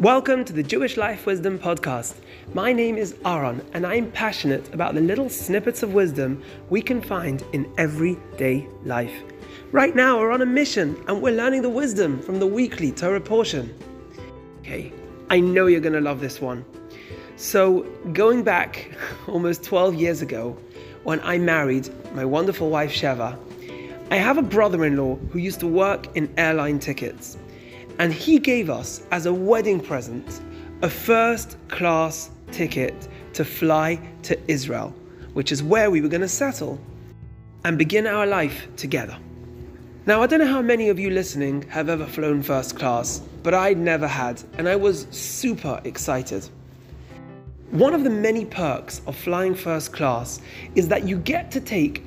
Welcome to the Jewish Life Wisdom Podcast. My name is Aaron, and I'm passionate about the little snippets of wisdom we can find in everyday life. Right now, we're on a mission and we're learning the wisdom from the weekly Torah portion. Okay, I know you're going to love this one. So, going back almost 12 years ago, when I married my wonderful wife Sheva, I have a brother in law who used to work in airline tickets and he gave us as a wedding present a first class ticket to fly to Israel, which is where we were going to settle and begin our life together. Now, I don't know how many of you listening have ever flown first class, but I'd never had, and I was super excited. One of the many perks of flying first class is that you get to take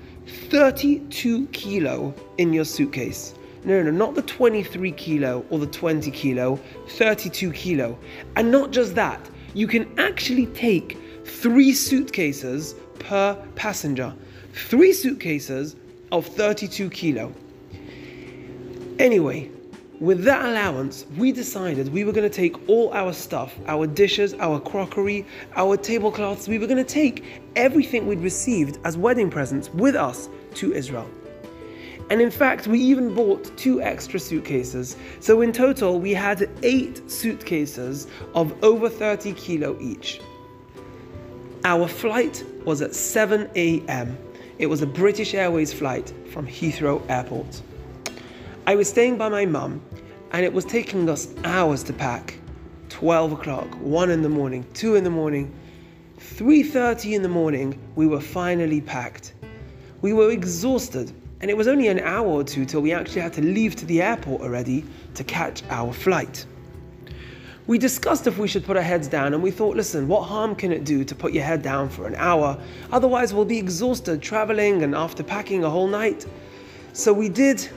32 kilo in your suitcase. No, no, not the 23 kilo or the 20 kilo, 32 kilo. And not just that, you can actually take three suitcases per passenger. Three suitcases of 32 kilo. Anyway, with that allowance, we decided we were going to take all our stuff, our dishes, our crockery, our tablecloths, we were going to take everything we'd received as wedding presents with us to Israel. And in fact, we even bought two extra suitcases. So in total, we had eight suitcases of over 30 kilo each. Our flight was at 7 a.m. It was a British Airways flight from Heathrow Airport. I was staying by my mum, and it was taking us hours to pack. 12 o'clock, 1 in the morning, 2 in the morning, 3:30 in the morning, we were finally packed. We were exhausted and it was only an hour or two till we actually had to leave to the airport already to catch our flight. We discussed if we should put our heads down, and we thought, listen, what harm can it do to put your head down for an hour? Otherwise, we'll be exhausted traveling and after packing a whole night. So we did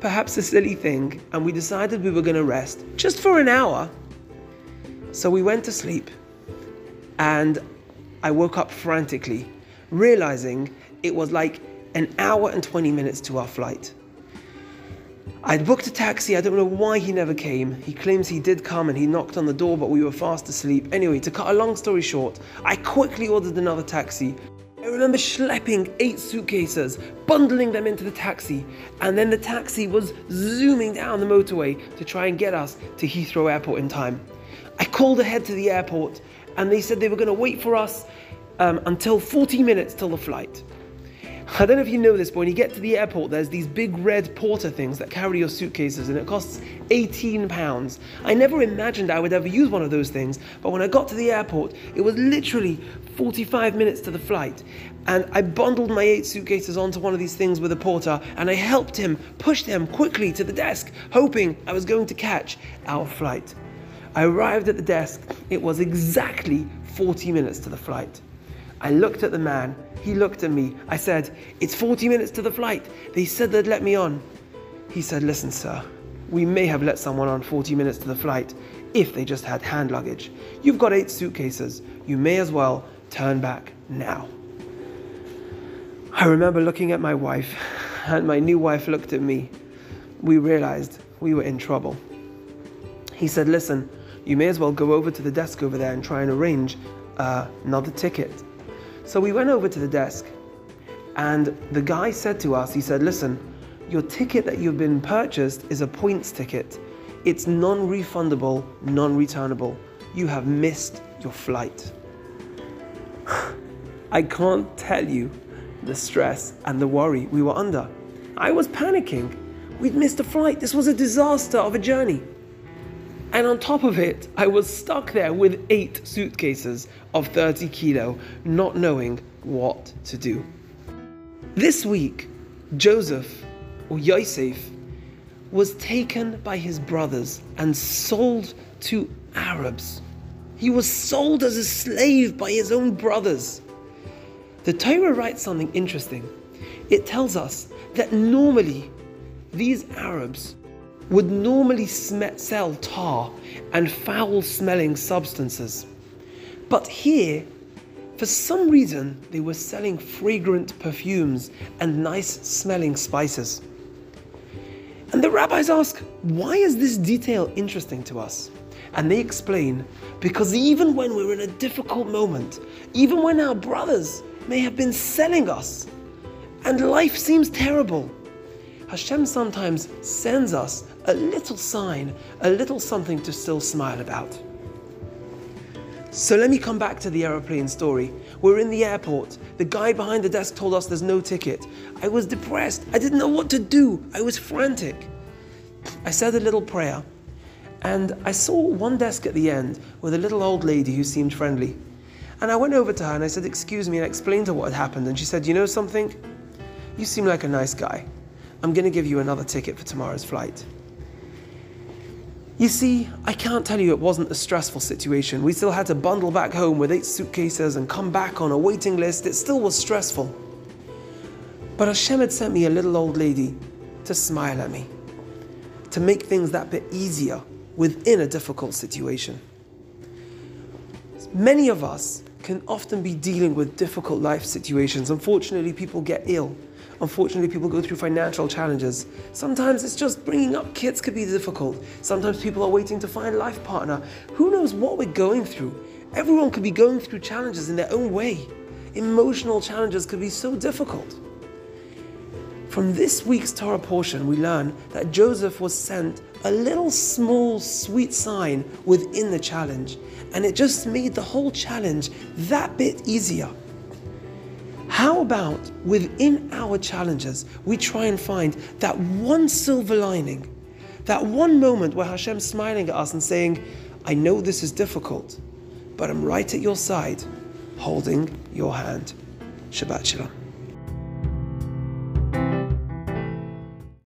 perhaps a silly thing, and we decided we were going to rest just for an hour. So we went to sleep, and I woke up frantically, realizing it was like an hour and 20 minutes to our flight. I'd booked a taxi, I don't know why he never came. He claims he did come and he knocked on the door, but we were fast asleep. Anyway, to cut a long story short, I quickly ordered another taxi. I remember schlepping eight suitcases, bundling them into the taxi, and then the taxi was zooming down the motorway to try and get us to Heathrow Airport in time. I called ahead to the airport, and they said they were going to wait for us um, until 40 minutes till the flight. I don't know if you know this, but when you get to the airport, there's these big red porter things that carry your suitcases, and it costs 18 pounds. I never imagined I would ever use one of those things, but when I got to the airport, it was literally 45 minutes to the flight. And I bundled my eight suitcases onto one of these things with a porter, and I helped him push them quickly to the desk, hoping I was going to catch our flight. I arrived at the desk, it was exactly 40 minutes to the flight. I looked at the man, he looked at me. I said, It's 40 minutes to the flight. They said they'd let me on. He said, Listen, sir, we may have let someone on 40 minutes to the flight if they just had hand luggage. You've got eight suitcases. You may as well turn back now. I remember looking at my wife, and my new wife looked at me. We realized we were in trouble. He said, Listen, you may as well go over to the desk over there and try and arrange uh, another ticket. So we went over to the desk, and the guy said to us, he said, Listen, your ticket that you've been purchased is a points ticket. It's non refundable, non returnable. You have missed your flight. I can't tell you the stress and the worry we were under. I was panicking. We'd missed a flight. This was a disaster of a journey. And on top of it, I was stuck there with eight suitcases of 30 kilo, not knowing what to do. This week, Joseph, or Yosef, was taken by his brothers and sold to Arabs. He was sold as a slave by his own brothers. The Torah writes something interesting. It tells us that normally these Arabs would normally sm- sell tar and foul smelling substances. But here, for some reason, they were selling fragrant perfumes and nice smelling spices. And the rabbis ask, why is this detail interesting to us? And they explain because even when we're in a difficult moment, even when our brothers may have been selling us and life seems terrible, Hashem sometimes sends us a little sign, a little something to still smile about. So let me come back to the aeroplane story. We're in the airport. The guy behind the desk told us there's no ticket. I was depressed. I didn't know what to do. I was frantic. I said a little prayer, and I saw one desk at the end with a little old lady who seemed friendly. And I went over to her and I said, Excuse me, and I explained to her what had happened. And she said, You know something? You seem like a nice guy. I'm going to give you another ticket for tomorrow's flight. You see, I can't tell you it wasn't a stressful situation. We still had to bundle back home with eight suitcases and come back on a waiting list. It still was stressful. But Hashem had sent me a little old lady to smile at me, to make things that bit easier within a difficult situation. Many of us can often be dealing with difficult life situations. Unfortunately, people get ill. Unfortunately, people go through financial challenges. Sometimes it's just bringing up kids could be difficult. Sometimes people are waiting to find a life partner. Who knows what we're going through? Everyone could be going through challenges in their own way. Emotional challenges could be so difficult. From this week's Torah portion, we learn that Joseph was sent a little small sweet sign within the challenge, and it just made the whole challenge that bit easier. How about within our challenges, we try and find that one silver lining, that one moment where Hashem's smiling at us and saying, I know this is difficult, but I'm right at your side, holding your hand. Shabbat Shalom.